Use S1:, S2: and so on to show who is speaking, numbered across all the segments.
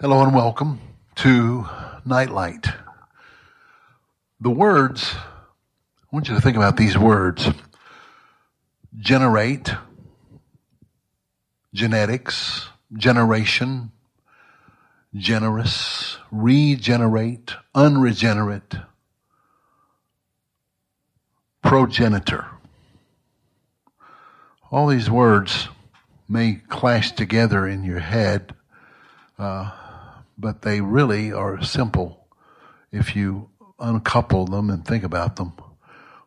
S1: Hello and welcome to Nightlight. The words, I want you to think about these words generate, genetics, generation, generous, regenerate, unregenerate, progenitor. All these words may clash together in your head, uh, but they really are simple if you uncouple them and think about them.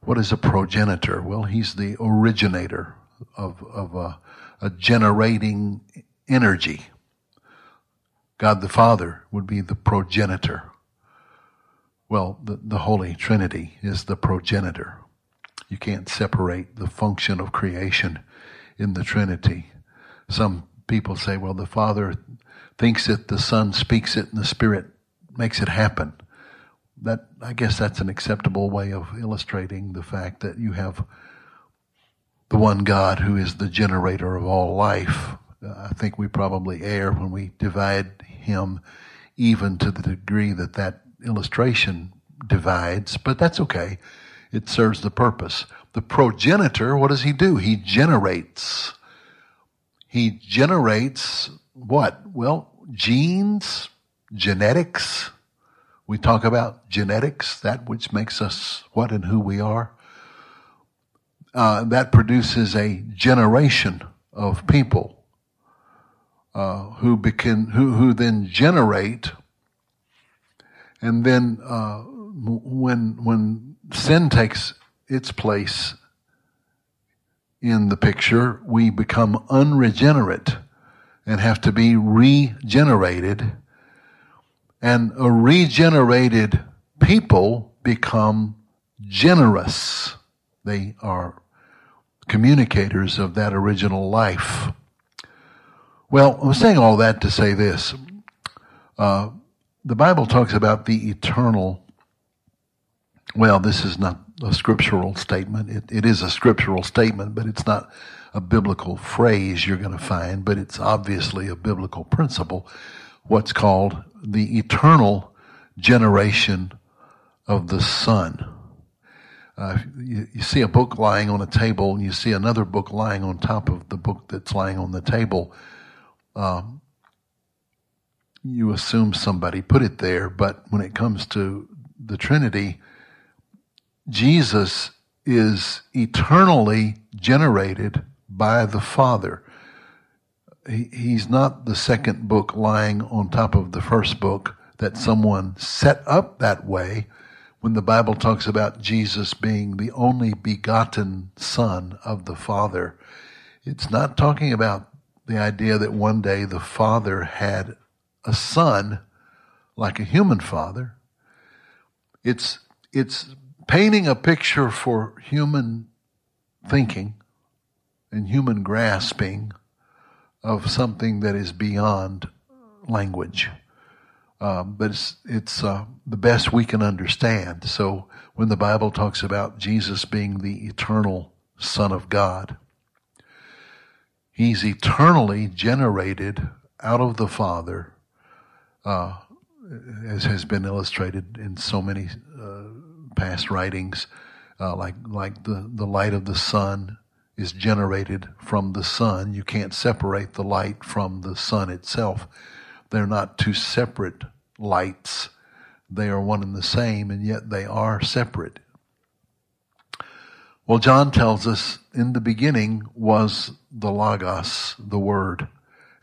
S1: What is a progenitor? Well, he's the originator of, of a, a generating energy. God the Father would be the progenitor. Well, the, the Holy Trinity is the progenitor. You can't separate the function of creation in the Trinity. Some people say, well, the Father thinks it, the Son speaks it, and the Spirit makes it happen. That, I guess that's an acceptable way of illustrating the fact that you have the one God who is the generator of all life. Uh, I think we probably err when we divide him even to the degree that that illustration divides, but that's okay. It serves the purpose. The progenitor, what does he do? He generates. He generates what? Well, genes, genetics. We talk about genetics, that which makes us what and who we are. Uh, that produces a generation of people uh, who begin, who who then generate, and then uh, when when sin takes its place in the picture, we become unregenerate and have to be regenerated. And a regenerated people become generous. They are communicators of that original life. Well, I'm saying all that to say this. Uh, the Bible talks about the eternal. Well, this is not a scriptural statement. It, it is a scriptural statement, but it's not a biblical phrase you're going to find, but it's obviously a biblical principle. What's called the eternal generation of the Son. Uh, you, you, see a book lying on a table, and you see another book lying on top of the book that's lying on the table. Um, you assume somebody put it there, but when it comes to the Trinity, Jesus is eternally generated by the Father. He, he's not the second book lying on top of the first book that someone set up that way when the Bible talks about Jesus being the only begotten Son of the Father. It's not talking about the idea that one day the Father had a son like a human father. It's, it's painting a picture for human thinking and human grasping of something that is beyond language. Uh, but it's, it's uh, the best we can understand. So when the Bible talks about Jesus being the eternal Son of God, He's eternally generated out of the Father, uh, as has been illustrated in so many uh, past writings, uh, like like the the light of the sun is generated from the sun. You can't separate the light from the sun itself. They're not two separate lights. They are one and the same, and yet they are separate. Well, John tells us in the beginning was the Logos, the Word.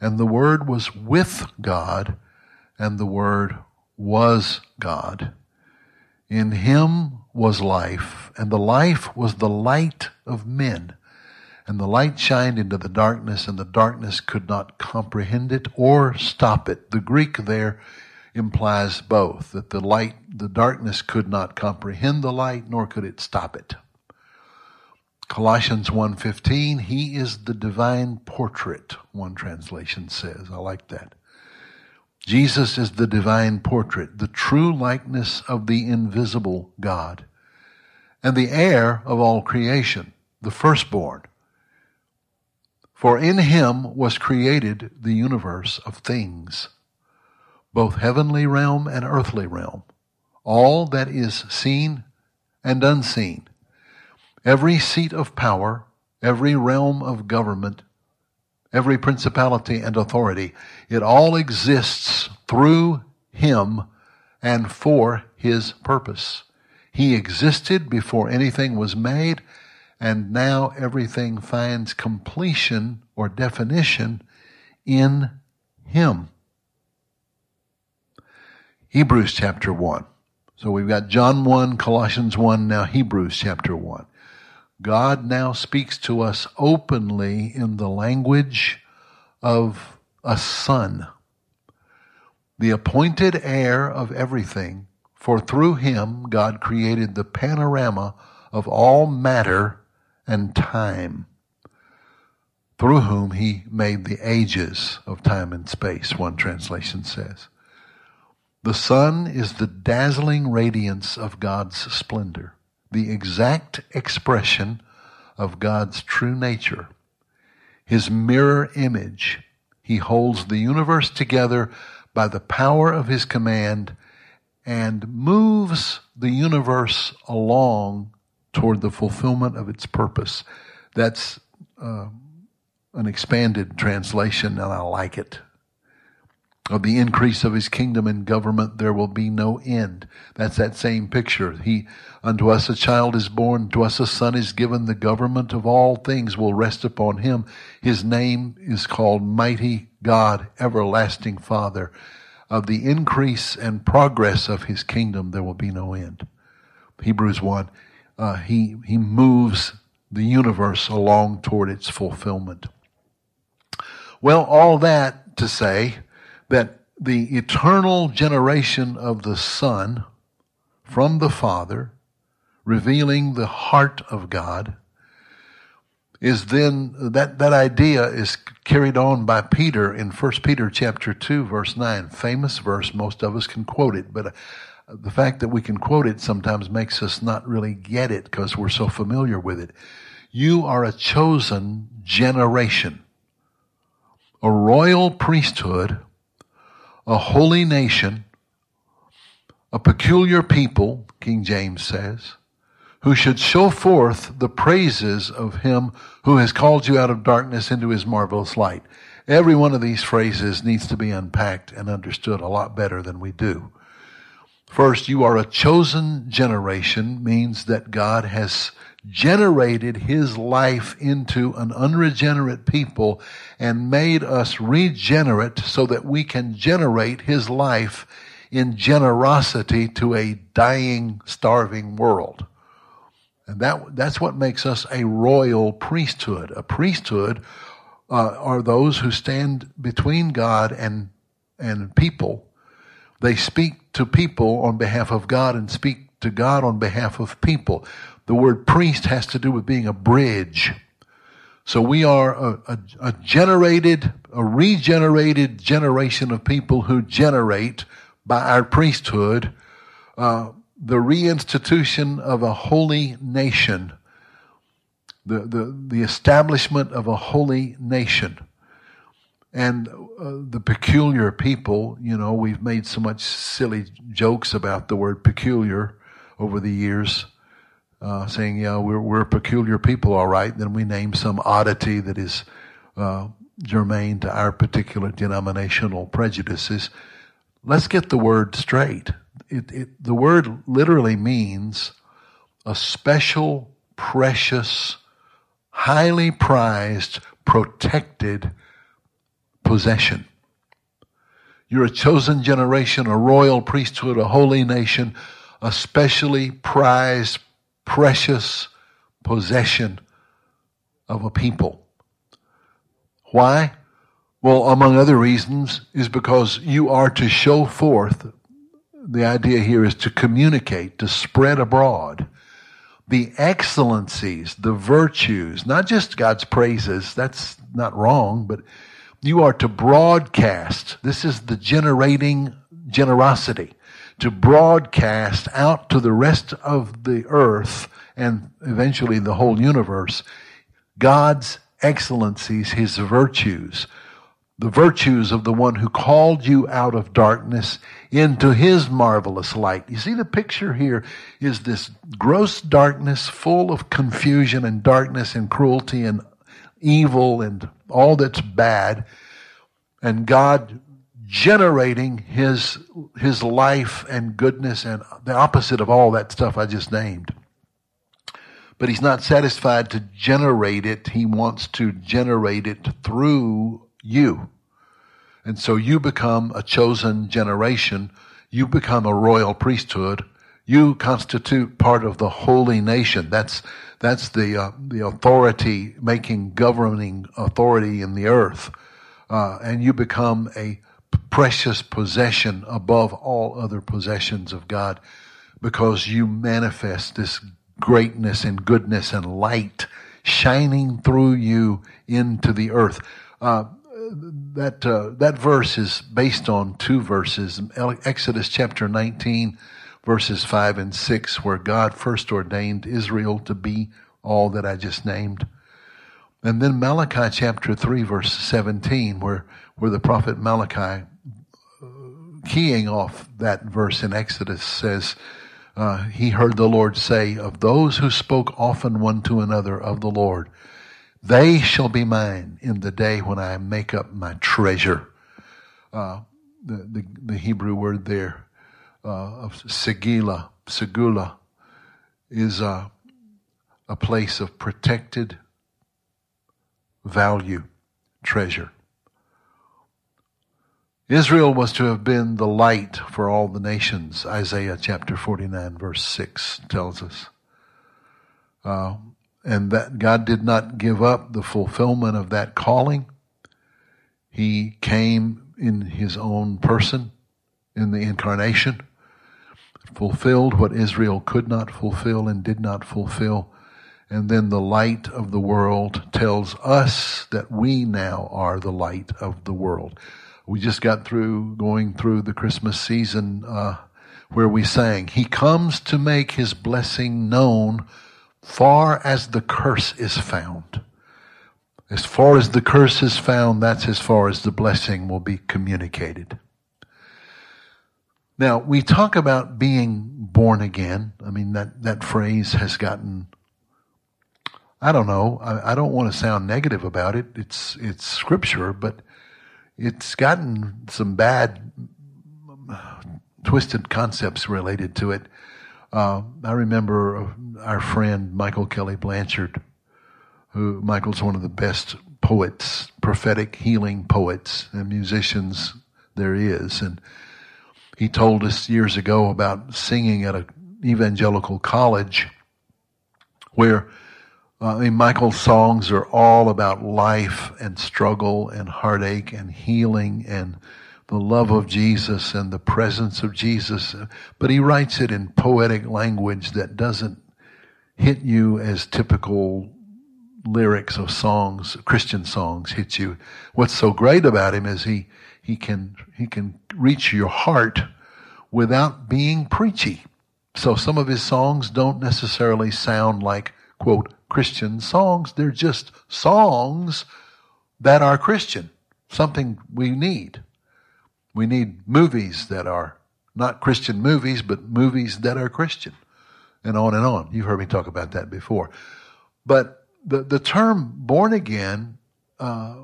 S1: And the Word was with God, and the Word was God. In him was life, and the life was the light of men. And the light shined into the darkness, and the darkness could not comprehend it or stop it. The Greek there implies both, that the light, the darkness could not comprehend the light, nor could it stop it. Colossians 1.15, he is the divine portrait, one translation says. I like that. Jesus is the divine portrait, the true likeness of the invisible God, and the heir of all creation, the firstborn. For in him was created the universe of things, both heavenly realm and earthly realm, all that is seen and unseen, every seat of power, every realm of government, every principality and authority, it all exists through him and for his purpose. He existed before anything was made, and now everything finds completion or definition in him. Hebrews chapter 1. So we've got John 1, Colossians 1, now Hebrews chapter 1. God now speaks to us openly in the language of a son, the appointed heir of everything, for through him God created the panorama of all matter and time, through whom he made the ages of time and space, one translation says. The Son is the dazzling radiance of God's splendor, the exact expression of God's true nature. His mirror image. He holds the universe together by the power of his command and moves the universe along toward the fulfillment of its purpose. That's uh, an expanded translation, and I like it. Of the increase of his kingdom and government, there will be no end. That's that same picture. He, unto us a child is born, to us a son is given, the government of all things will rest upon him. His name is called Mighty God, Everlasting Father. Of the increase and progress of his kingdom, there will be no end. Hebrews 1, uh, he, he moves the universe along toward its fulfillment. Well, all that to say, that the eternal generation of the Son from the Father, revealing the heart of God, is then that, that idea is carried on by Peter in 1 Peter chapter 2 verse 9 famous verse most of us can quote it but the fact that we can quote it sometimes makes us not really get it because we're so familiar with it you are a chosen generation a royal priesthood a holy nation, a peculiar people, King James says, who should show forth the praises of him who has called you out of darkness into his marvelous light. Every one of these phrases needs to be unpacked and understood a lot better than we do. First, you are a chosen generation means that God has generated his life into an unregenerate people and made us regenerate so that we can generate his life in generosity to a dying, starving world. And that, that's what makes us a royal priesthood. A priesthood uh, are those who stand between God and, and people. They speak to people on behalf of God and speak to God on behalf of people. The word priest has to do with being a bridge. So we are a, a, a generated, a regenerated generation of people who generate by our priesthood uh, the reinstitution of a holy nation, the, the, the establishment of a holy nation. And the peculiar people, you know, we've made so much silly jokes about the word peculiar over the years uh, saying, yeah, we're, we're peculiar people, all right. Then we name some oddity that is uh, germane to our particular denominational prejudices. Let's get the word straight. It, it, the word literally means a special, precious, highly prized, protected possession. You're a chosen generation, a royal priesthood, a holy nation, a specially prized, precious possession of a people. Why? Well, among other reasons, is because you are to show forth. The idea here is to communicate, to spread abroad the excellencies, the virtues, not just God's praises, that's not wrong, but you are to broadcast. This is the generating generosity to broadcast out to the rest of the earth and eventually the whole universe God's excellencies, His virtues, the virtues of the one who called you out of darkness into his marvelous light. You see, the picture here is this gross darkness full of confusion and darkness and cruelty and evil and all that's bad. And God generating his, his life and goodness and the opposite of all that stuff I just named. But he's not satisfied to generate it. He wants to generate it through you. And so you become a chosen generation. You become a royal priesthood. You constitute part of the holy nation. That's, that's the, uh, the authority making governing authority in the earth. Uh, and you become a precious possession above all other possessions of God because you manifest this greatness and goodness and light shining through you into the earth. Uh, that uh, that verse is based on two verses, Exodus chapter 19, verses 5 and 6, where God first ordained Israel to be all that I just named. And then Malachi chapter 3, verse 17, where, where the prophet Malachi, uh, keying off that verse in Exodus, says, uh, He heard the Lord say, Of those who spoke often one to another of the Lord, they shall be mine in the day when I make up my treasure. Uh, the, the, the, Hebrew word there of segila, segula, is a, a place of protected value, treasure. Israel was to have been the light for all the nations, Isaiah chapter 49, verse 6 tells us. Uh, and that God did not give up the fulfillment of that calling. He came in his own person in the incarnation, fulfilled what Israel could not fulfill and did not fulfill. And then the light of the world tells us that we now are the light of the world. We just got through going through the Christmas season uh, where we sang, He comes to make His blessing known far as the curse is found. As far as the curse is found, that's as far as the blessing will be communicated. Now, we talk about being born again. I mean, that, that phrase has gotten, I don't know, I, I don't want to sound negative about it. It's, it's scripture, but it's gotten some bad, twisted concepts related to it. Uh, I remember our friend Michael Kelly Blanchard, who Michael's one of the best poets, prophetic healing poets and musicians there is. And he told us years ago about singing at an evangelical college where uh, I mean, Michael's songs are all about life and struggle and heartache and healing and the love of Jesus and the presence of Jesus. But he writes it in poetic language that doesn't hit you as typical lyrics of songs, Christian songs hit you. What's so great about him is he, he can, he can reach your heart without being preachy. So some of his songs don't necessarily sound like, quote, Christian songs. They're just songs that are Christian. Something we need. We need movies that are not Christian movies, but movies that are Christian. And on and on. You've heard me talk about that before. But the, the term born again uh,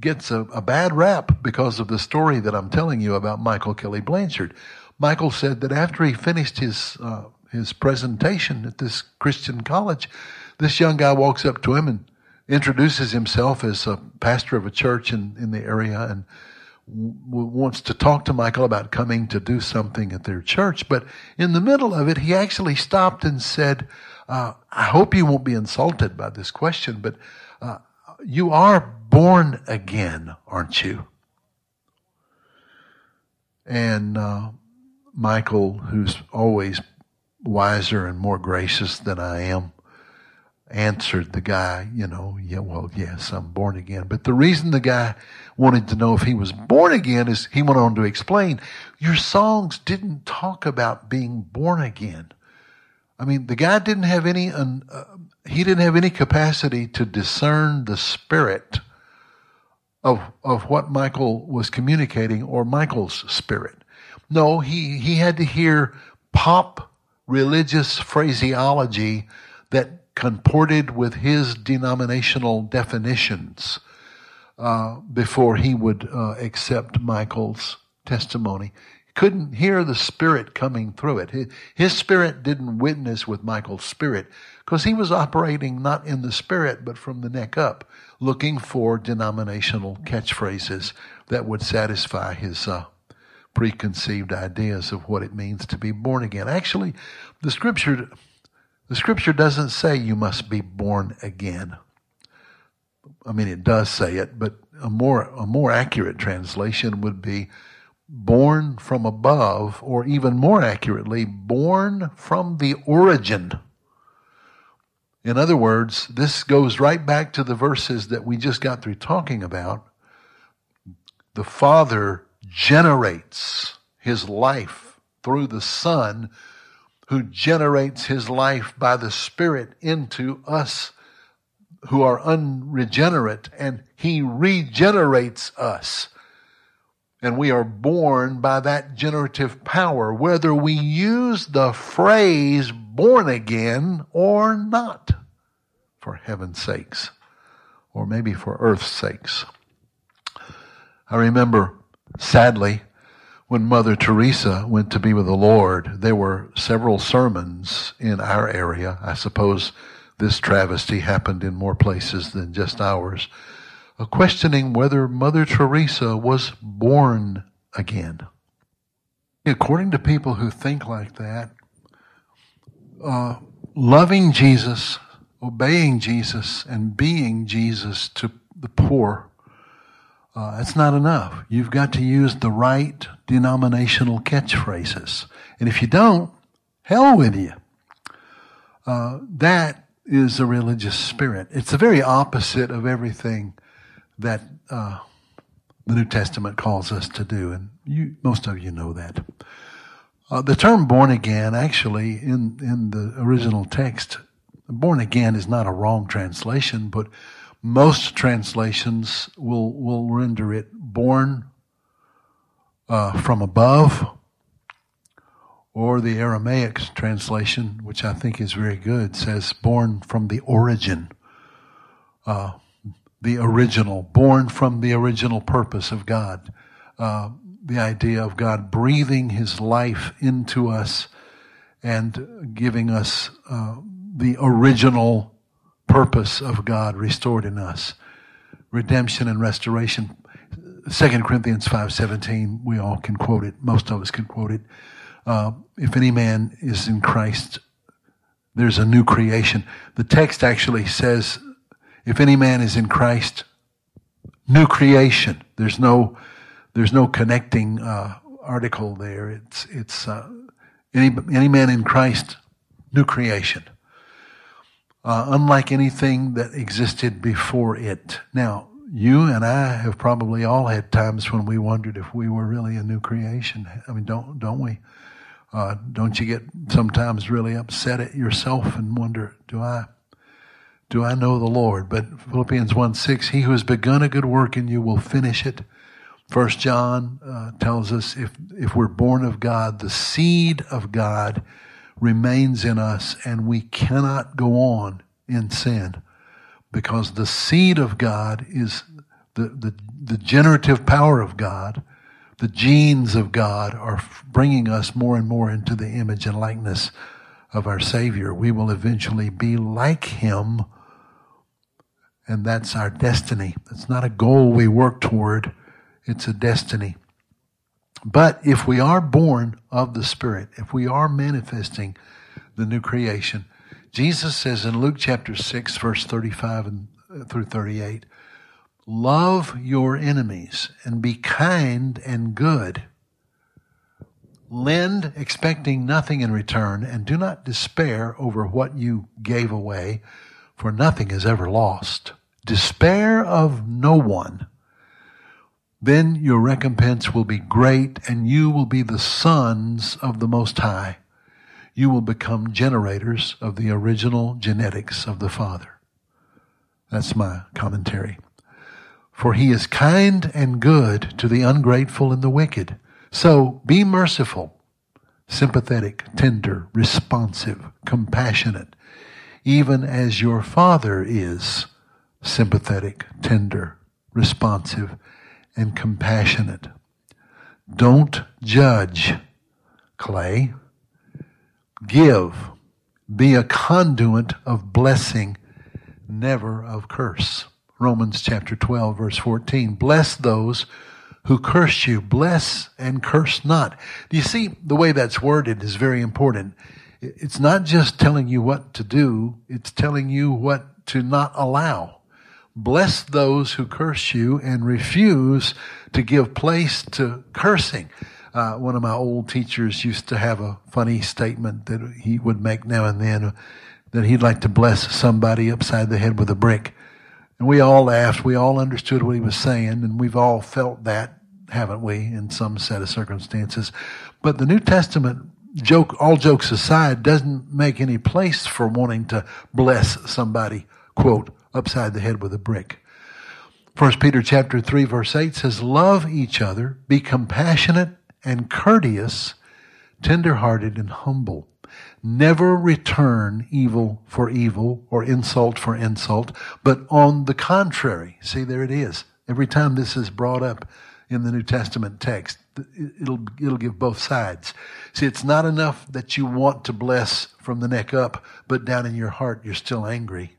S1: gets a, a bad rap because of the story that I'm telling you about Michael Kelly Blanchard. Michael said that after he finished his uh, his presentation at this Christian college, this young guy walks up to him and introduces himself as a pastor of a church in, in the area and wants to talk to Michael about coming to do something at their church. But in the middle of it, he actually stopped and said, uh, I hope you won't be insulted by this question, but uh, you are born again, aren't you? And uh, Michael, who's always wiser and more gracious than I am, answered the guy, you know, yeah, well, yes, I'm born again. But the reason the guy wanted to know if he was born again is he went on to explain, your songs didn't talk about being born again. I mean, the guy didn't have any, uh, he didn't have any capacity to discern the spirit of, of what Michael was communicating or Michael's spirit. No, he, he had to hear pop religious phraseology that comported with his denominational definitions uh, before he would uh, accept Michael's testimony. He couldn't hear the Spirit coming through it. His, his spirit didn't witness with Michael's spirit because he was operating not in the Spirit but from the neck up, looking for denominational catchphrases that would satisfy his uh, preconceived ideas of what it means to be born again. Actually, the scripture the scripture doesn't say you must be born again. I mean, it does say it, but a more, a more accurate translation would be born from above, or even more accurately, born from the origin. In other words, this goes right back to the verses that we just got through talking about. The Father generates his life through the Son who generates his life by the Spirit into us who are unregenerate, and he regenerates us. And we are born by that generative power, whether we use the phrase born again or not, for heaven's sakes, or maybe for earth's sakes. I remember, sadly, when Mother Teresa went to be with the Lord, there were several sermons in our area. I suppose this travesty happened in more places than just ours, questioning whether Mother Teresa was born again. According to people who think like that, uh, loving Jesus, obeying Jesus, and being Jesus to the poor uh, it's not enough. You've got to use the right denominational catchphrases. And if you don't, hell with you. Uh, that is a religious spirit. It's the very opposite of everything that uh, the New Testament calls us to do. And you, most of you know that. Uh, the term born again, actually, in, in the original text, born again is not a wrong translation, but most translations will, will render it born uh, from above, or the Aramaic translation, which I think is very good, says born from the origin, uh, the original, born from the original purpose of God. Uh, the idea of God breathing His life into us and giving us uh, the original purpose of God restored in us. Redemption and restoration. 2 Corinthians 5.17, we all can quote it. Most of us can quote it. Uh, if any man is in Christ, there's a new creation. The text actually says, if any man is in Christ, new creation. There's no, there's no connecting uh, article there. It's, it's uh, any, any man in Christ, new creation uh, unlike anything that existed before it. Now, you and I have probably all had times when we wondered if we were really a new creation. I mean, don't don't we? Uh, don't you get sometimes really upset at yourself and wonder, do I do I know the Lord? But Philippians 1 6, he who has begun a good work in you will finish it. First John uh, tells us if if we're born of God, the seed of God remains in us and we cannot go on in sin because the seed of God is the, the, the generative power of God. The genes of God are bringing us more and more into the image and likeness of our Savior. We will eventually be like Him, and that's our destiny. It's not a goal we work toward, it's a destiny. But if we are born of the Spirit, if we are manifesting the new creation, Jesus says in Luke chapter 6, verse 35 and, uh, through 38, love your enemies and be kind and good. Lend expecting nothing in return and do not despair over what you gave away, for nothing is ever lost. Despair of no one then your recompense will be great and you will be the sons of the Most High. You will become generators of the original genetics of the Father. That's my commentary. for he is kind and good to the ungrateful and the wicked. So be merciful, sympathetic, tender, responsive, compassionate, even as your Father is sympathetic, tender, responsive, and compassionate. Don't judge, Clay. Give. Be a conduit of blessing, never of curse. Romans chapter 12, verse 14. Bless those who curse you. Bless and curse not. Do you see the way that's worded is very important. It's not just telling you what to do, it's telling you what to not allow. Bless those who curse you and refuse to give place to cursing. Uh, one of my old teachers used to have a funny statement that he would make now and then that he'd like to bless somebody upside the head with a brick. And we all laughed. We all understood what he was saying, and we've all felt that, haven't we, in some set of circumstances. But the New Testament, joke, all jokes aside, doesn't make any place for wanting to bless somebody, quote, upside the head with a brick. First Peter chapter 3 verse 8 says, Love each other, be compassionate and courteous, tenderhearted and humble. Never return evil for evil or insult for insult, but on the contrary. See, there it is. Every time this is brought up in the New Testament text, it'll, it'll give both sides. See, it's not enough that you want to bless from the neck up, but down in your heart, you're still angry.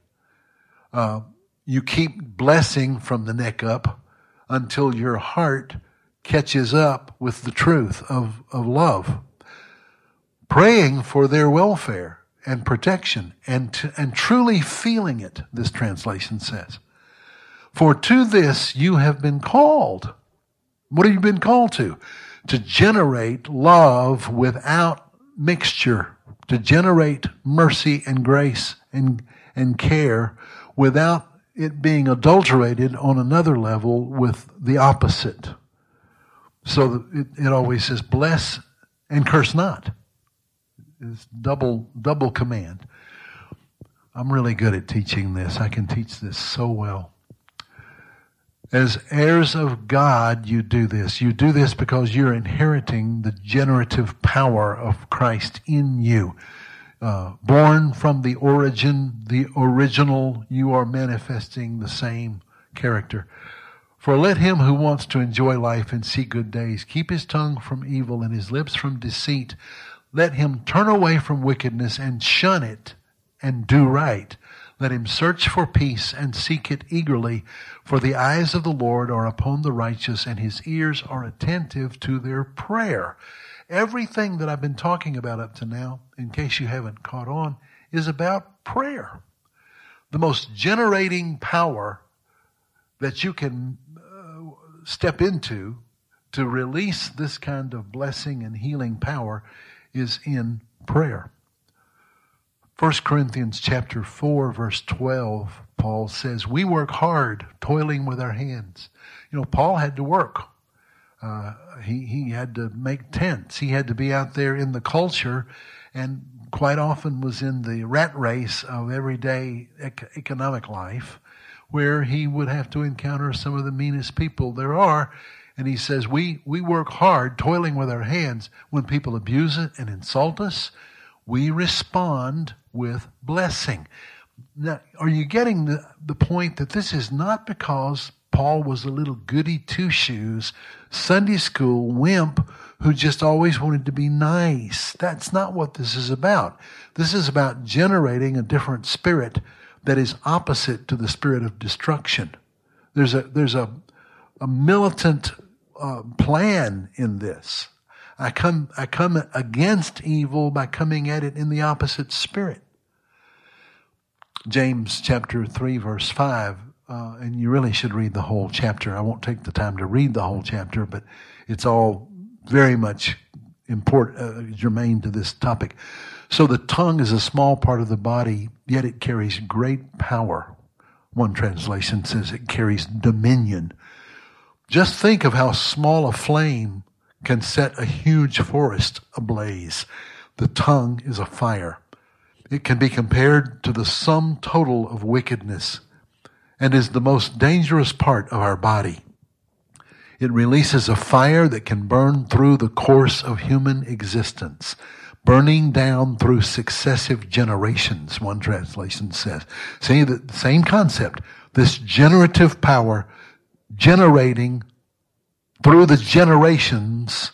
S1: Uh, you keep blessing from the neck up until your heart catches up with the truth of, of love praying for their welfare and protection and, to, and truly feeling it, this translation says. For to this you have been called. What have you been called to? To generate love without mixture, to generate mercy and grace and, and care without it being adulterated on another level with the opposite. So it, it always says, bless and curse not It's double double command. I'm really good at teaching this. I can teach this so well. As heirs of God, you do this. You do this because you're inheriting the generative power of Christ in you. Uh, born from the origin, the original, you are manifesting the same character. For let him who wants to enjoy life and see good days keep his tongue from evil and his lips from deceit. Let him turn away from wickedness and shun it and do right. Let him search for peace and seek it eagerly. For the eyes of the Lord are upon the righteous and his ears are attentive to their prayer. Everything that I've been talking about up to now, in case you haven't caught on, is about prayer. The most generating power that you can uh, step into to release this kind of blessing and healing power is in prayer. 1 Corinthians chapter 4 verse 12, Paul says, we work hard, toiling with our hands. You know, Paul had to work. Uh, he, he had to make tents. He had to be out there in the culture and quite often was in the rat race of everyday ec- economic life where he would have to encounter some of the meanest people there are and he says, we, we work hard, toiling with our hands. When people abuse it and insult us, we respond with blessing. Now, are you getting the, the point that this is not because Paul was a little goody two shoes, Sunday school wimp who just always wanted to be nice? That's not what this is about. This is about generating a different spirit that is opposite to the spirit of destruction. There's a, there's a, a militant uh, plan in this. I come, I come against evil by coming at it in the opposite spirit. James chapter 3 verse 5, uh, and you really should read the whole chapter. I won't take the time to read the whole chapter, but it's all very much important, uh, germane to this topic. So the tongue is a small part of the body, yet it carries great power. One translation says it carries dominion. Just think of how small a flame can set a huge forest ablaze. The tongue is a fire. It can be compared to the sum total of wickedness and is the most dangerous part of our body. It releases a fire that can burn through the course of human existence, burning down through successive generations, one translation says. See, the same concept. This generative power generating through the generations,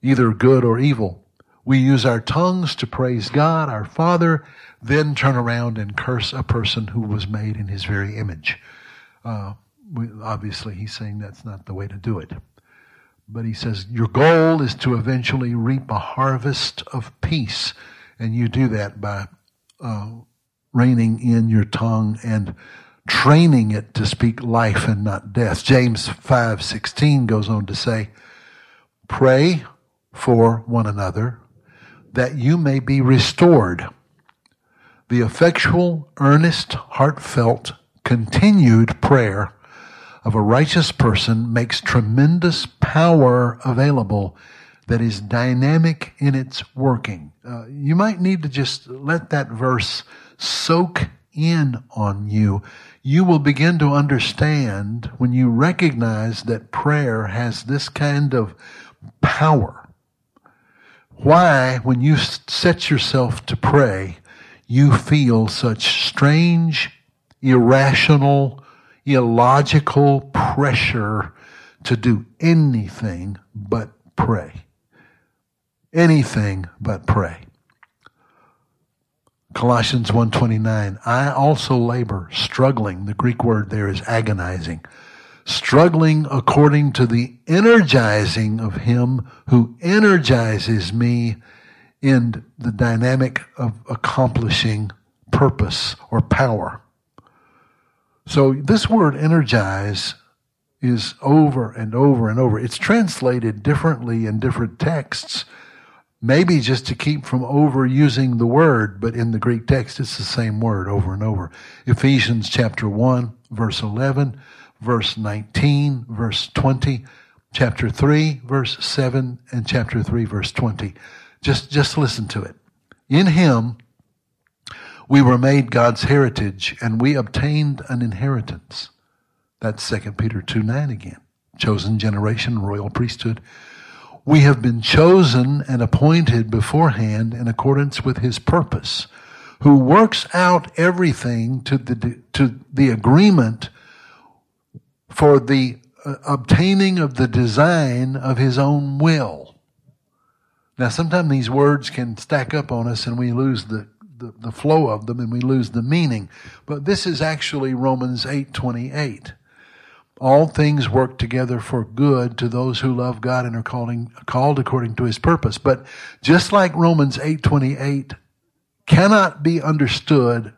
S1: either good or evil. We use our tongues to praise God, our Father, then turn around and curse a person who was made in his very image. Uh, obviously, he's saying that's not the way to do it. But he says, Your goal is to eventually reap a harvest of peace. And you do that by uh, reining in your tongue and training it to speak life and not death. James 5:16 goes on to say, "Pray for one another that you may be restored." The effectual, earnest, heartfelt, continued prayer of a righteous person makes tremendous power available that is dynamic in its working. Uh, you might need to just let that verse soak in on you. You will begin to understand when you recognize that prayer has this kind of power. Why, when you set yourself to pray, you feel such strange, irrational, illogical pressure to do anything but pray. Anything but pray. Colossians 1:29 I also labor struggling the Greek word there is agonizing struggling according to the energizing of him who energizes me in the dynamic of accomplishing purpose or power so this word energize is over and over and over. It's translated differently in different texts, maybe just to keep from overusing the word, but in the Greek text, it's the same word over and over. Ephesians chapter 1, verse 11, verse 19, verse 20, chapter 3, verse 7, and chapter 3, verse 20. Just, just listen to it. In him, we were made God's heritage and we obtained an inheritance. That's 2 Peter 2 9 again. Chosen generation, royal priesthood. We have been chosen and appointed beforehand in accordance with his purpose, who works out everything to the, to the agreement for the uh, obtaining of the design of his own will. Now, sometimes these words can stack up on us and we lose the the, the flow of them and we lose the meaning. But this is actually Romans 8:28. All things work together for good to those who love God and are calling, called according to his purpose. But just like Romans 8:28 cannot be understood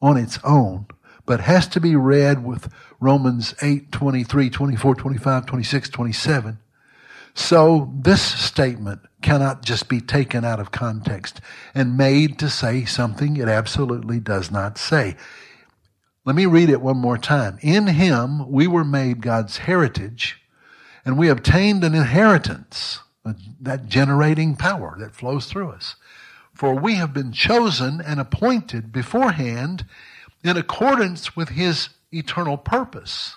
S1: on its own, but has to be read with Romans 8, 23, 24, 25, 26, 27. So this statement cannot just be taken out of context and made to say something it absolutely does not say. Let me read it one more time. In him we were made God's heritage and we obtained an inheritance, that generating power that flows through us. For we have been chosen and appointed beforehand in accordance with his eternal purpose,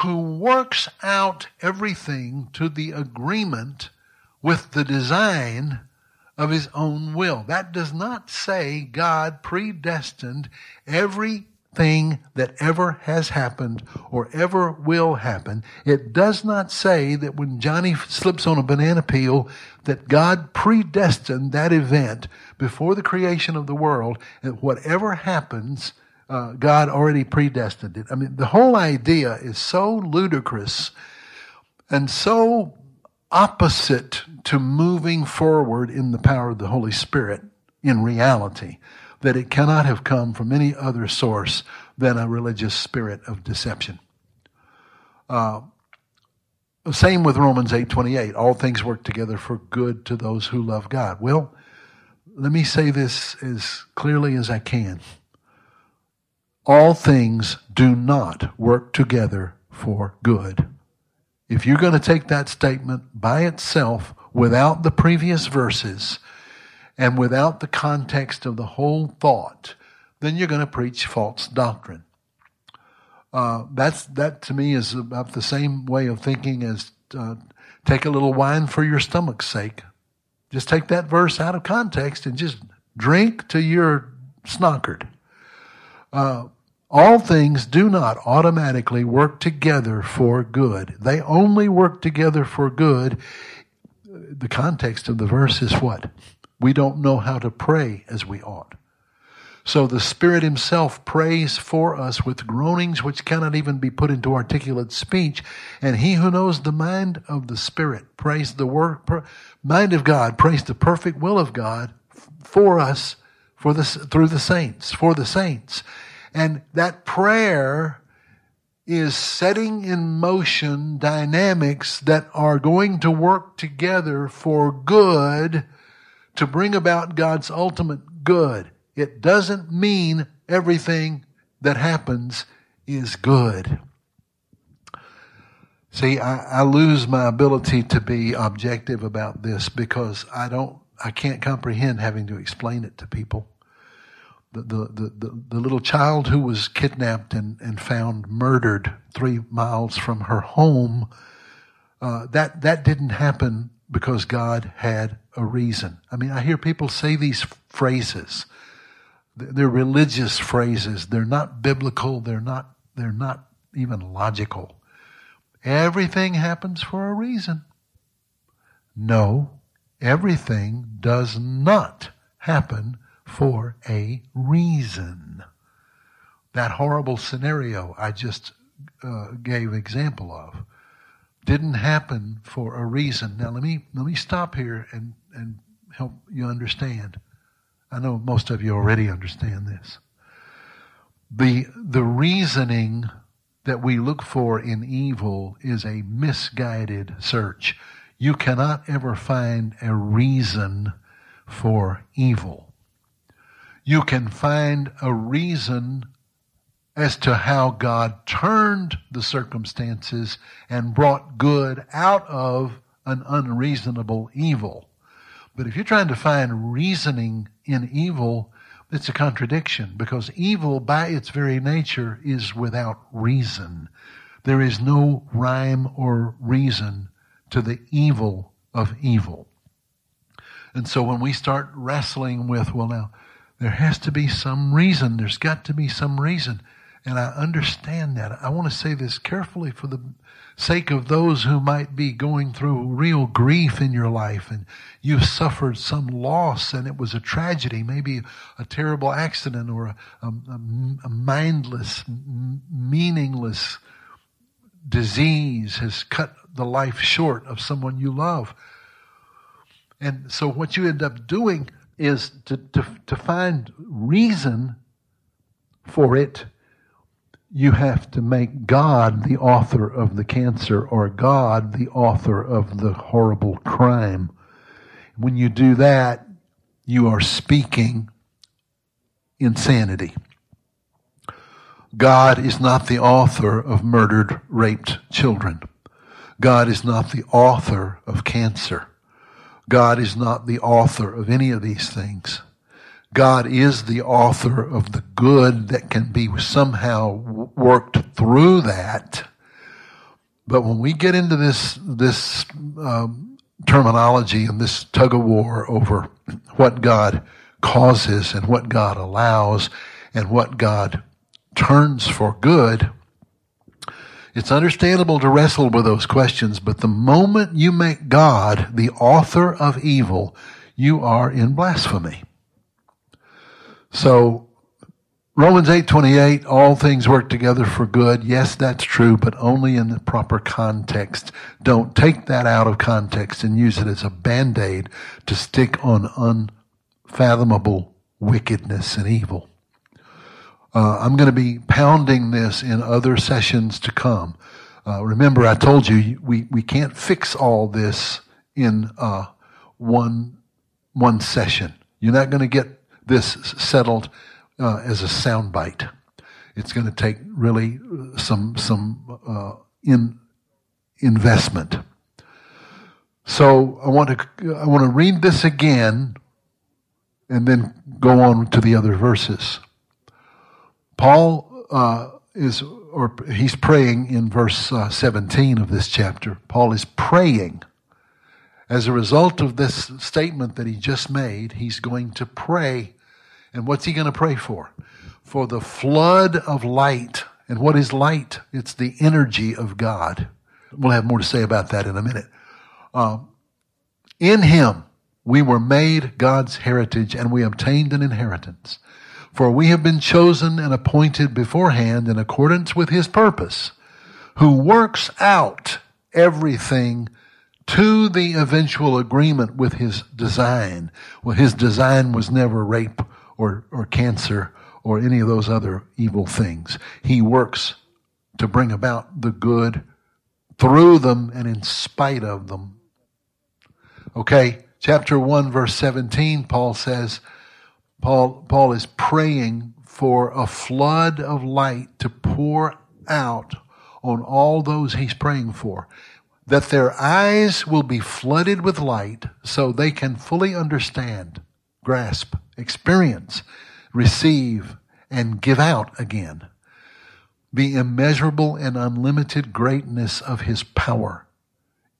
S1: who works out everything to the agreement with the design of his own will. That does not say God predestined everything that ever has happened or ever will happen. It does not say that when Johnny slips on a banana peel that God predestined that event before the creation of the world and whatever happens uh, God already predestined it. I mean, the whole idea is so ludicrous and so opposite to moving forward in the power of the Holy Spirit in reality, that it cannot have come from any other source than a religious spirit of deception. Uh, same with Romans 8:28. All things work together for good to those who love God. Well, let me say this as clearly as I can. All things do not work together for good if you're going to take that statement by itself without the previous verses and without the context of the whole thought, then you're going to preach false doctrine. Uh, that's that to me is about the same way of thinking as uh, take a little wine for your stomach's sake. Just take that verse out of context and just drink till you're snockered. Uh, all things do not automatically work together for good. They only work together for good. The context of the verse is what? We don't know how to pray as we ought. So the Spirit Himself prays for us with groanings which cannot even be put into articulate speech. And He who knows the mind of the Spirit prays the word, mind of God, prays the perfect will of God for us, for the, through the saints, for the saints. And that prayer is setting in motion dynamics that are going to work together for good to bring about God's ultimate good. It doesn't mean everything that happens is good. See, I, I, lose my ability to be objective about this because I don't, I can't comprehend having to explain it to people the, the, the, the, little child who was kidnapped and, and found murdered three miles from her home, uh, that, that didn't happen because God had a reason. I mean, I hear people say these phrases. They're religious phrases. They're not biblical. They're not, they're not even logical. Everything happens for a reason. No, everything does not happen for a reason. That horrible scenario I just uh, gave example of didn't happen for a reason. Now let me let me stop here and and help you understand. I know most of you already understand this. The the reasoning that we look for in evil is a misguided search. You cannot ever find a reason for evil you can find a reason as to how God turned the circumstances and brought good out of an unreasonable evil. But if you're trying to find reasoning in evil, it's a contradiction because evil by its very nature is without reason. There is no rhyme or reason to the evil of evil. And so when we start wrestling with, well now, there has to be some reason. There's got to be some reason. And I understand that. I want to say this carefully for the sake of those who might be going through real grief in your life and you've suffered some loss and it was a tragedy, maybe a terrible accident or a, a, a mindless, meaningless disease has cut the life short of someone you love. And so what you end up doing is to, to, to find reason for it, you have to make God the author of the cancer or God the author of the horrible crime. When you do that, you are speaking insanity. God is not the author of murdered, raped children. God is not the author of cancer. God is not the author of any of these things. God is the author of the good that can be somehow worked through that. But when we get into this, this um, terminology and this tug of war over what God causes and what God allows and what God turns for good, it's understandable to wrestle with those questions, but the moment you make God the author of evil, you are in blasphemy. So, Romans 8:28 all things work together for good. Yes, that's true, but only in the proper context. Don't take that out of context and use it as a band-aid to stick on unfathomable wickedness and evil. Uh, I'm going to be pounding this in other sessions to come. Uh, remember, I told you we, we can't fix all this in uh, one one session. You're not going to get this settled uh, as a soundbite. It's going to take really some some uh, in investment. So I want to I want to read this again, and then go on to the other verses. Paul uh, is or he's praying in verse uh, 17 of this chapter. Paul is praying. As a result of this statement that he just made, he's going to pray. And what's he going to pray for? For the flood of light. And what is light? It's the energy of God. We'll have more to say about that in a minute. Uh, in him, we were made God's heritage and we obtained an inheritance. For we have been chosen and appointed beforehand in accordance with his purpose, who works out everything to the eventual agreement with his design. Well, his design was never rape or, or cancer or any of those other evil things. He works to bring about the good through them and in spite of them. Okay, chapter 1, verse 17, Paul says, Paul, Paul is praying for a flood of light to pour out on all those he's praying for. That their eyes will be flooded with light so they can fully understand, grasp, experience, receive, and give out again the immeasurable and unlimited greatness of his power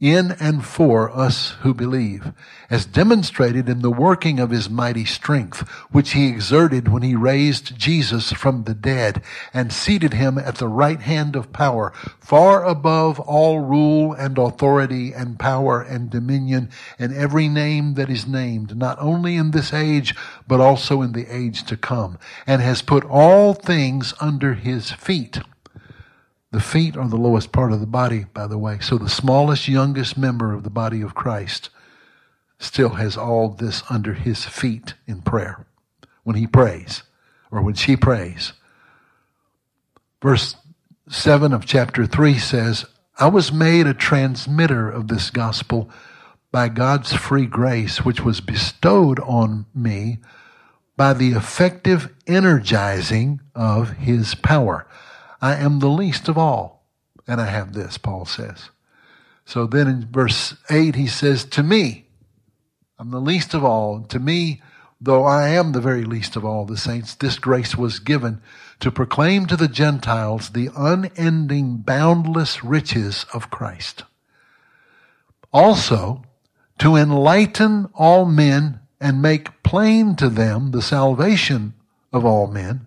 S1: in and for us who believe, as demonstrated in the working of his mighty strength, which he exerted when he raised Jesus from the dead and seated him at the right hand of power, far above all rule and authority and power and dominion and every name that is named, not only in this age, but also in the age to come, and has put all things under his feet the feet are the lowest part of the body, by the way. So the smallest, youngest member of the body of Christ still has all this under his feet in prayer when he prays or when she prays. Verse 7 of chapter 3 says, I was made a transmitter of this gospel by God's free grace, which was bestowed on me by the effective energizing of his power. I am the least of all. And I have this, Paul says. So then in verse 8, he says, To me, I'm the least of all. To me, though I am the very least of all the saints, this grace was given to proclaim to the Gentiles the unending, boundless riches of Christ. Also, to enlighten all men and make plain to them the salvation of all men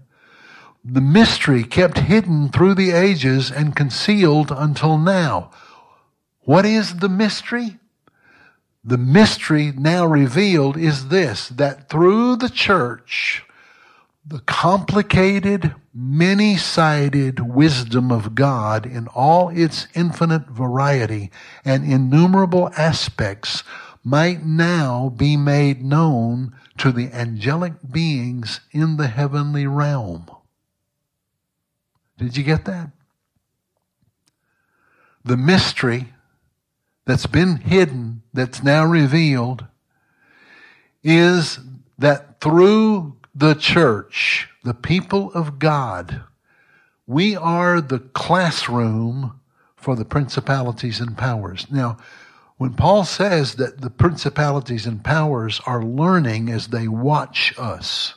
S1: the mystery kept hidden through the ages and concealed until now. What is the mystery? The mystery now revealed is this, that through the church, the complicated, many-sided wisdom of God in all its infinite variety and innumerable aspects might now be made known to the angelic beings in the heavenly realm. Did you get that? The mystery that's been hidden, that's now revealed, is that through the church, the people of God, we are the classroom for the principalities and powers. Now, when Paul says that the principalities and powers are learning as they watch us,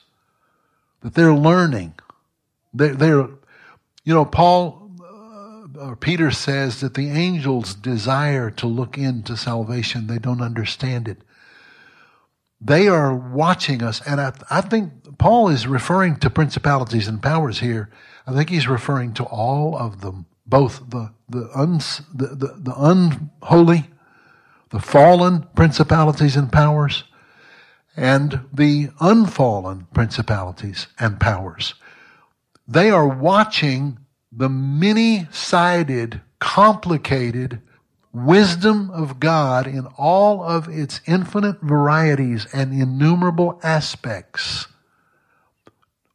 S1: that they're learning, they're, they're you know, Paul uh, or Peter says that the angels desire to look into salvation. They don't understand it. They are watching us. And I, I think Paul is referring to principalities and powers here. I think he's referring to all of them, both the, the, uns, the, the, the unholy, the fallen principalities and powers, and the unfallen principalities and powers. They are watching the many sided, complicated wisdom of God in all of its infinite varieties and innumerable aspects.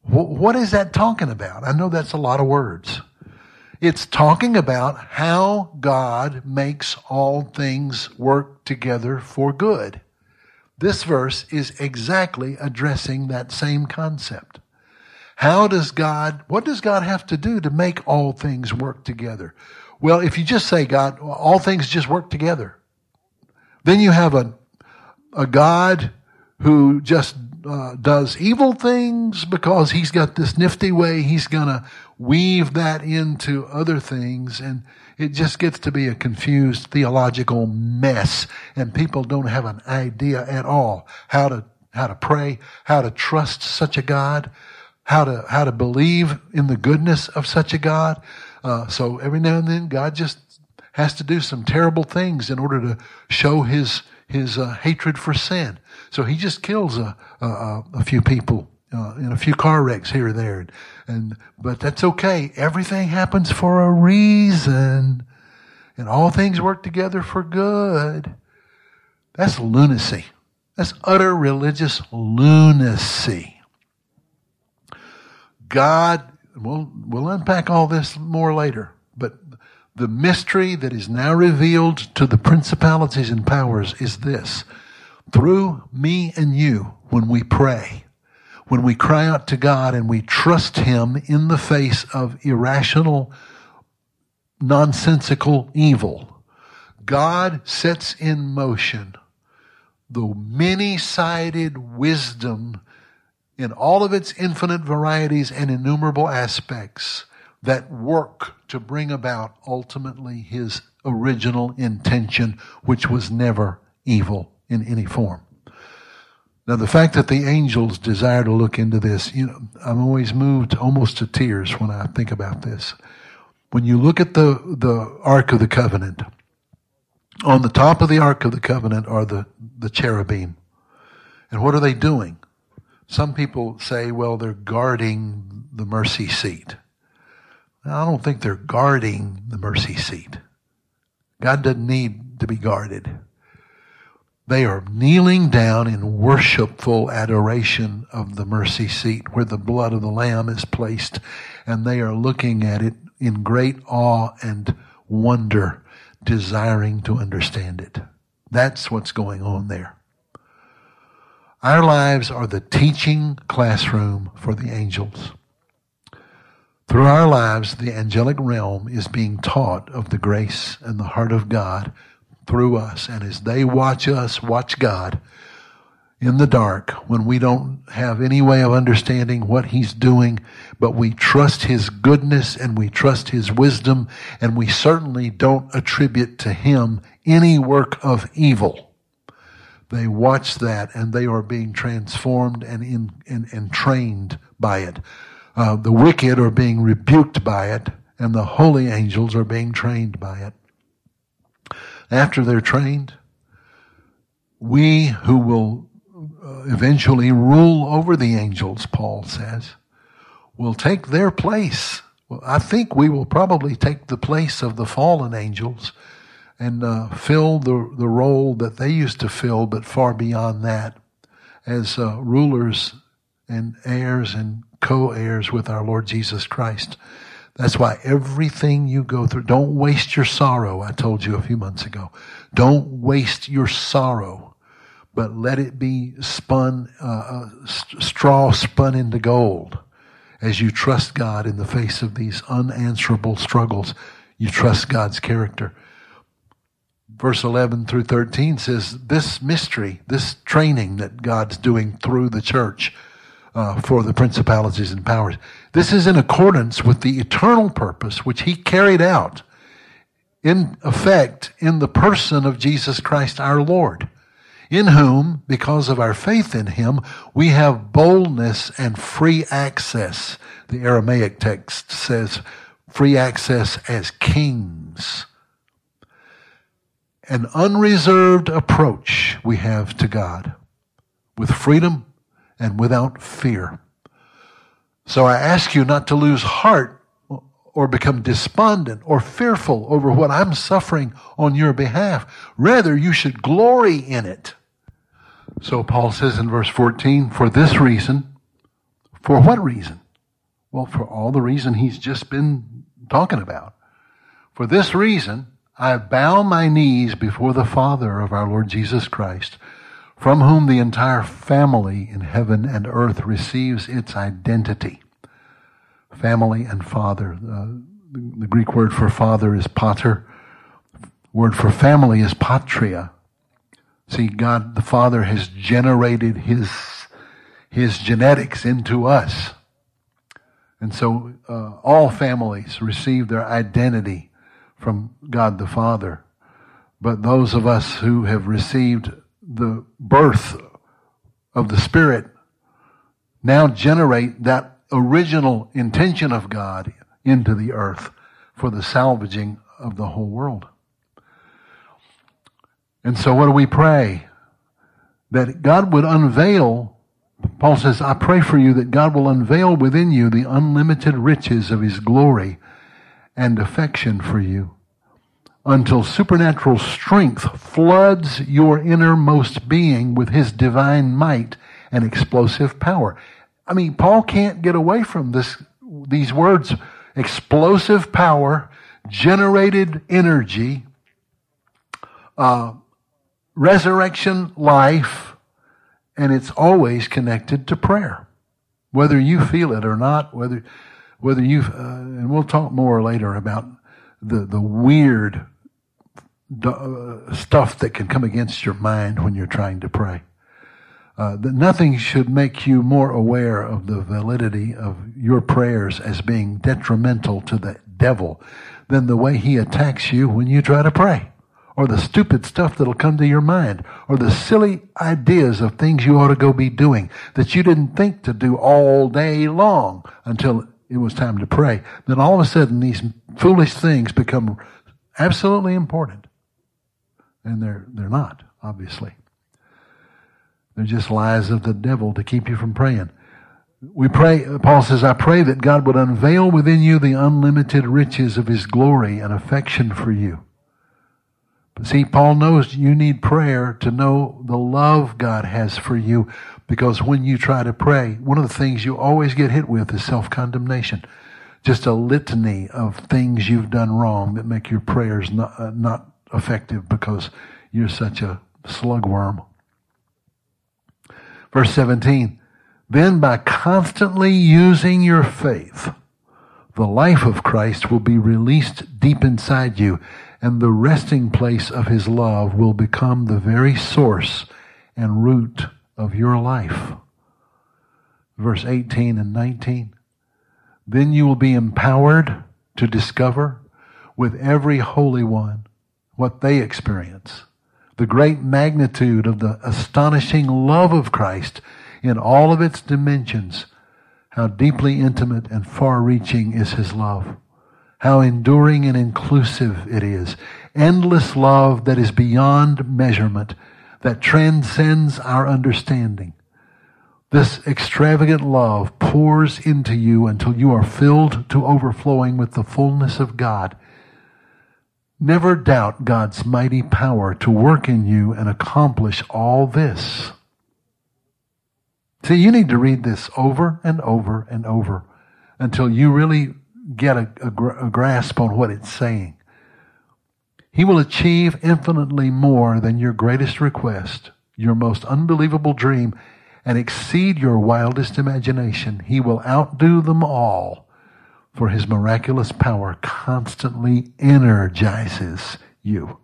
S1: What is that talking about? I know that's a lot of words. It's talking about how God makes all things work together for good. This verse is exactly addressing that same concept. How does God, what does God have to do to make all things work together? Well, if you just say God, all things just work together, then you have a, a God who just uh, does evil things because he's got this nifty way he's going to weave that into other things and it just gets to be a confused theological mess and people don't have an idea at all how to how to pray how to trust such a god how to how to believe in the goodness of such a god uh, so every now and then god just has to do some terrible things in order to show his his uh, hatred for sin. So he just kills a a, a few people uh, in a few car wrecks here and there, and, and but that's okay. Everything happens for a reason, and all things work together for good. That's lunacy. That's utter religious lunacy. God, we'll, we'll unpack all this more later, but the mystery that is now revealed to the principalities and powers is this. Through me and you, when we pray, when we cry out to God and we trust Him in the face of irrational, nonsensical evil, God sets in motion the many sided wisdom in all of its infinite varieties and innumerable aspects that work to bring about ultimately his original intention, which was never evil in any form. Now, the fact that the angels desire to look into this, you know, I'm always moved almost to tears when I think about this. When you look at the, the Ark of the Covenant, on the top of the Ark of the Covenant are the, the cherubim. And what are they doing? Some people say, well, they're guarding the mercy seat. I don't think they're guarding the mercy seat. God doesn't need to be guarded. They are kneeling down in worshipful adoration of the mercy seat where the blood of the Lamb is placed, and they are looking at it in great awe and wonder, desiring to understand it. That's what's going on there. Our lives are the teaching classroom for the angels. Through our lives, the angelic realm is being taught of the grace and the heart of God through us. And as they watch us watch God in the dark, when we don't have any way of understanding what He's doing, but we trust His goodness and we trust His wisdom, and we certainly don't attribute to Him any work of evil. They watch that and they are being transformed and, in, and, and trained by it uh, the wicked are being rebuked by it, and the holy angels are being trained by it. After they're trained, we who will uh, eventually rule over the angels, Paul says, will take their place. Well, I think we will probably take the place of the fallen angels and uh, fill the, the role that they used to fill, but far beyond that, as uh, rulers and heirs and co heirs with our Lord Jesus Christ. That's why everything you go through, don't waste your sorrow. I told you a few months ago. Don't waste your sorrow, but let it be spun, uh, uh straw spun into gold as you trust God in the face of these unanswerable struggles. You trust God's character. Verse 11 through 13 says, This mystery, this training that God's doing through the church, uh, for the principalities and powers. This is in accordance with the eternal purpose which he carried out in effect in the person of Jesus Christ our Lord, in whom, because of our faith in him, we have boldness and free access. The Aramaic text says free access as kings. An unreserved approach we have to God with freedom and without fear. So I ask you not to lose heart or become despondent or fearful over what I'm suffering on your behalf. Rather, you should glory in it. So Paul says in verse 14, for this reason, for what reason? Well, for all the reason he's just been talking about. For this reason, I bow my knees before the Father of our Lord Jesus Christ from whom the entire family in heaven and earth receives its identity. Family and father. Uh, the Greek word for father is pater. Word for family is patria. See, God the Father has generated His, his genetics into us. And so uh, all families receive their identity from God the Father. But those of us who have received the birth of the Spirit now generate that original intention of God into the earth for the salvaging of the whole world. And so what do we pray? That God would unveil, Paul says, I pray for you that God will unveil within you the unlimited riches of his glory and affection for you until supernatural strength floods your innermost being with his divine might and explosive power. I mean, Paul can't get away from this, these words, explosive power, generated energy, uh, resurrection life, and it's always connected to prayer. Whether you feel it or not, whether, whether you, uh, and we'll talk more later about the, the weird stuff that can come against your mind when you're trying to pray. Uh, that nothing should make you more aware of the validity of your prayers as being detrimental to the devil than the way he attacks you when you try to pray, or the stupid stuff that'll come to your mind, or the silly ideas of things you ought to go be doing that you didn't think to do all day long until it was time to pray. Then all of a sudden, these foolish things become absolutely important. And they're, they're not, obviously. They're just lies of the devil to keep you from praying. We pray, Paul says, I pray that God would unveil within you the unlimited riches of his glory and affection for you. But see, Paul knows you need prayer to know the love God has for you because when you try to pray, one of the things you always get hit with is self-condemnation. Just a litany of things you've done wrong that make your prayers not, uh, not effective because you're such a slugworm. Verse 17. Then by constantly using your faith, the life of Christ will be released deep inside you, and the resting place of his love will become the very source and root of your life. Verse 18 and 19. Then you will be empowered to discover with every holy one what they experience. The great magnitude of the astonishing love of Christ in all of its dimensions. How deeply intimate and far reaching is his love. How enduring and inclusive it is. Endless love that is beyond measurement, that transcends our understanding. This extravagant love pours into you until you are filled to overflowing with the fullness of God Never doubt God's mighty power to work in you and accomplish all this. See, you need to read this over and over and over until you really get a, a, a grasp on what it's saying. He will achieve infinitely more than your greatest request, your most unbelievable dream, and exceed your wildest imagination. He will outdo them all for his miraculous power constantly energizes you.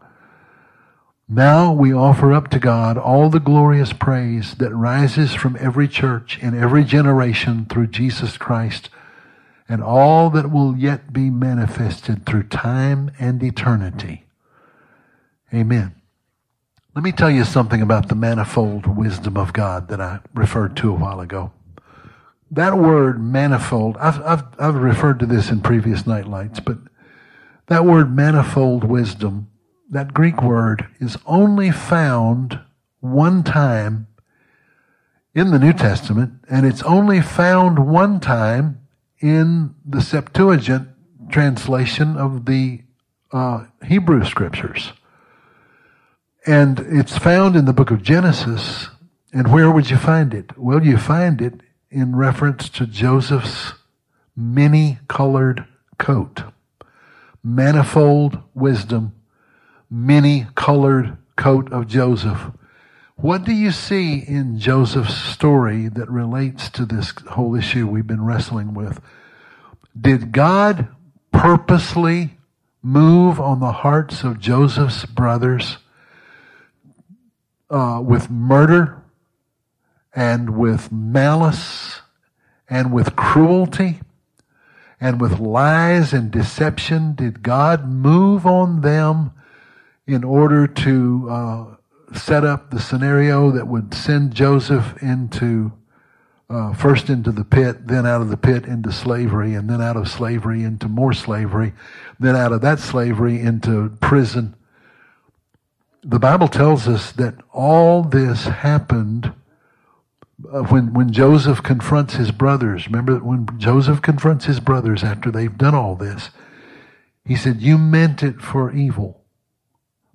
S1: Now we offer up to God all the glorious praise that rises from every church in every generation through Jesus Christ and all that will yet be manifested through time and eternity. Amen. Let me tell you something about the manifold wisdom of God that I referred to a while ago that word manifold, I've, I've, I've referred to this in previous nightlights, but that word manifold wisdom, that Greek word is only found one time in the New Testament, and it's only found one time in the Septuagint translation of the uh, Hebrew scriptures. And it's found in the book of Genesis. And where would you find it? Well, you find it in reference to Joseph's many colored coat. Manifold wisdom, many colored coat of Joseph. What do you see in Joseph's story that relates to this whole issue we've been wrestling with? Did God purposely move on the hearts of Joseph's brothers uh, with murder and with malice and with cruelty and with lies and deception did God move on them in order to uh, set up the scenario that would send Joseph into uh, first into the pit, then out of the pit into slavery, and then out of slavery into more slavery, then out of that slavery into prison. The Bible tells us that all this happened uh, when, when Joseph confronts his brothers. Remember when Joseph confronts his brothers after they've done all this, he said, You meant it for evil,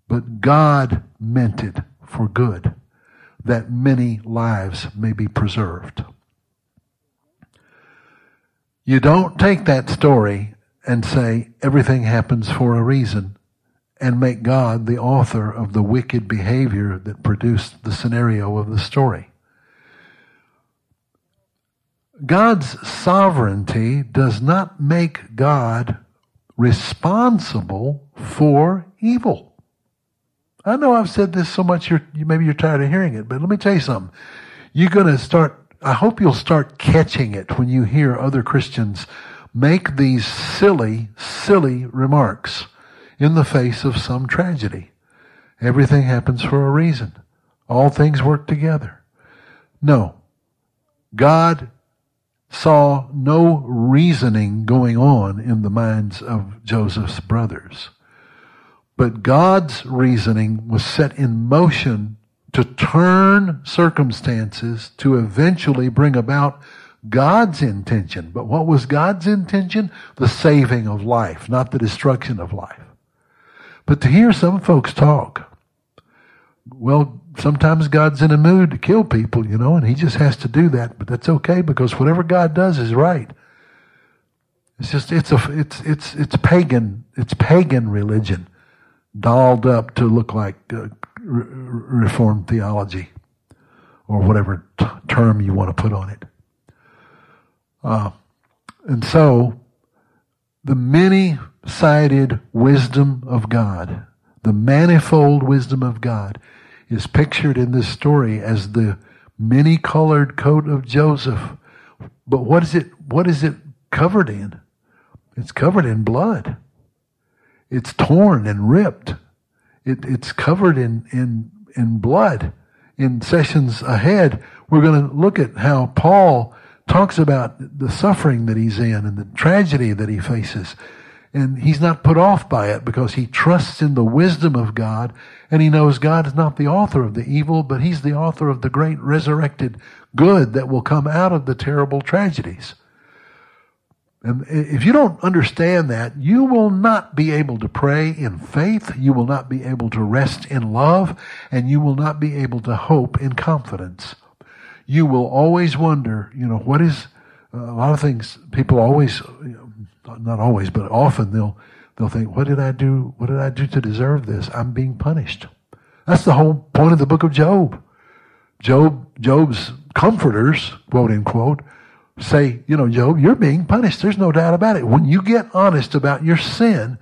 S1: but God meant it for good, that many lives may be preserved. You don't take that story and say everything happens for a reason and make God the author of the wicked behavior that produced the scenario of the story. God's sovereignty does not make God responsible for evil. I know I've said this so much, you're, maybe you're tired of hearing it, but let me tell you something. You're going to start I hope you'll start catching it when you hear other Christians make these silly, silly remarks in the face of some tragedy. Everything happens for a reason. All things work together. No. God saw no reasoning going on in the minds of Joseph's brothers. But God's reasoning was set in motion to turn circumstances to eventually bring about God's intention. But what was God's intention? The saving of life, not the destruction of life. But to hear some folks talk, well, sometimes God's in a mood to kill people, you know, and he just has to do that, but that's okay because whatever God does is right. It's just it's a it's it's it's pagan it's pagan religion dolled up to look like uh, Reformed theology, or whatever t- term you want to put on it. Uh, and so, the many sided wisdom of God, the manifold wisdom of God, is pictured in this story as the many colored coat of Joseph. But what is it, what is it covered in? It's covered in blood. It's torn and ripped. It, it's covered in, in, in blood. In sessions ahead, we're going to look at how Paul talks about the suffering that he's in and the tragedy that he faces. And he's not put off by it because he trusts in the wisdom of God and he knows God is not the author of the evil, but he's the author of the great resurrected good that will come out of the terrible tragedies. And if you don't understand that, you will not be able to pray in faith, you will not be able to rest in love, and you will not be able to hope in confidence. You will always wonder, you know, what is uh, a lot of things people always not always, but often they'll they'll think, what did I do? What did I do to deserve this? I'm being punished. That's the whole point of the book of Job. Job Job's comforters, quote unquote, say, you know, Job, you're being punished. There's no doubt about it. When you get honest about your sin,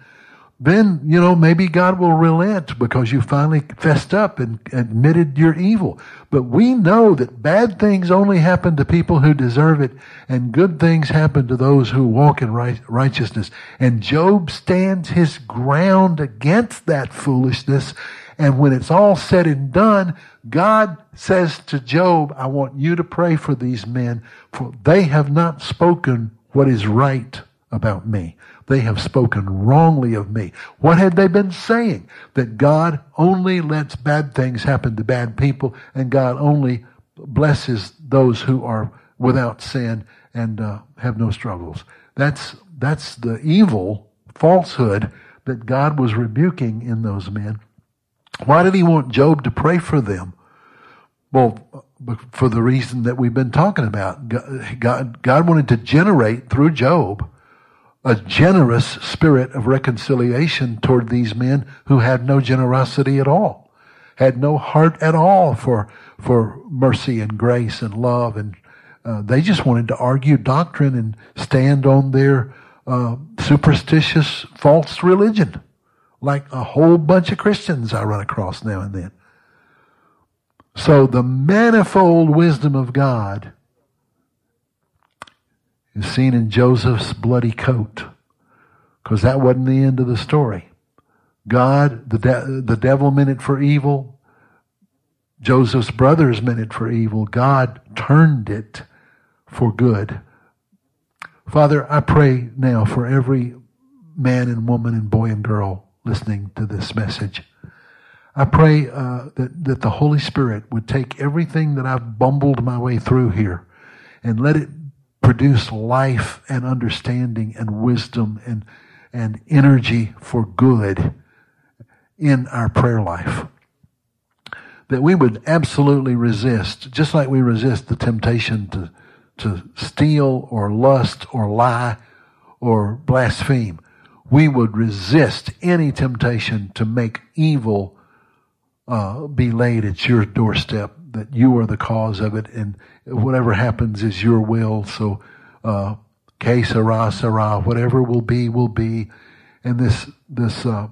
S1: then, you know, maybe God will relent because you finally fessed up and admitted your evil. But we know that bad things only happen to people who deserve it, and good things happen to those who walk in righteousness. And Job stands his ground against that foolishness and when it's all said and done, God says to Job, I want you to pray for these men, for they have not spoken what is right about me. They have spoken wrongly of me. What had they been saying? That God only lets bad things happen to bad people, and God only blesses those who are without sin and uh, have no struggles. That's that's the evil falsehood that God was rebuking in those men. Why did he want Job to pray for them? Well, for the reason that we've been talking about. God, God wanted to generate through Job a generous spirit of reconciliation toward these men who had no generosity at all, had no heart at all for, for mercy and grace and love. And uh, they just wanted to argue doctrine and stand on their uh, superstitious false religion like a whole bunch of Christians I run across now and then. So the manifold wisdom of God is seen in Joseph's bloody coat because that wasn't the end of the story. God, the, de- the devil meant it for evil. Joseph's brothers meant it for evil. God turned it for good. Father, I pray now for every man and woman and boy and girl listening to this message. I pray uh, that, that the Holy Spirit would take everything that I've bumbled my way through here and let it produce life and understanding and wisdom and, and energy for good in our prayer life. That we would absolutely resist, just like we resist the temptation to, to steal or lust or lie or blaspheme. We would resist any temptation to make evil uh, be laid at your doorstep, that you are the cause of it, and whatever happens is your will. So, uh, que whatever will be, will be. And this, this, uh,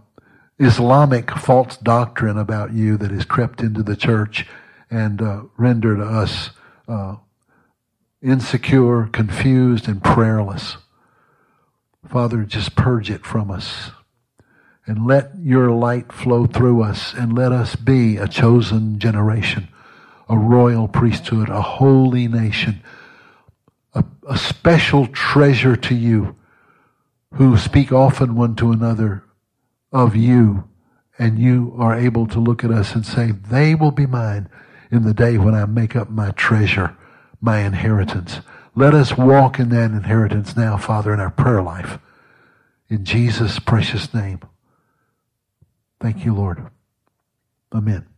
S1: Islamic false doctrine about you that has crept into the church and uh, rendered us uh, insecure, confused, and prayerless. Father, just purge it from us and let your light flow through us and let us be a chosen generation, a royal priesthood, a holy nation, a, a special treasure to you who speak often one to another of you and you are able to look at us and say, they will be mine in the day when I make up my treasure, my inheritance. Let us walk in that inheritance now, Father, in our prayer life. In Jesus' precious name. Thank you, Lord. Amen.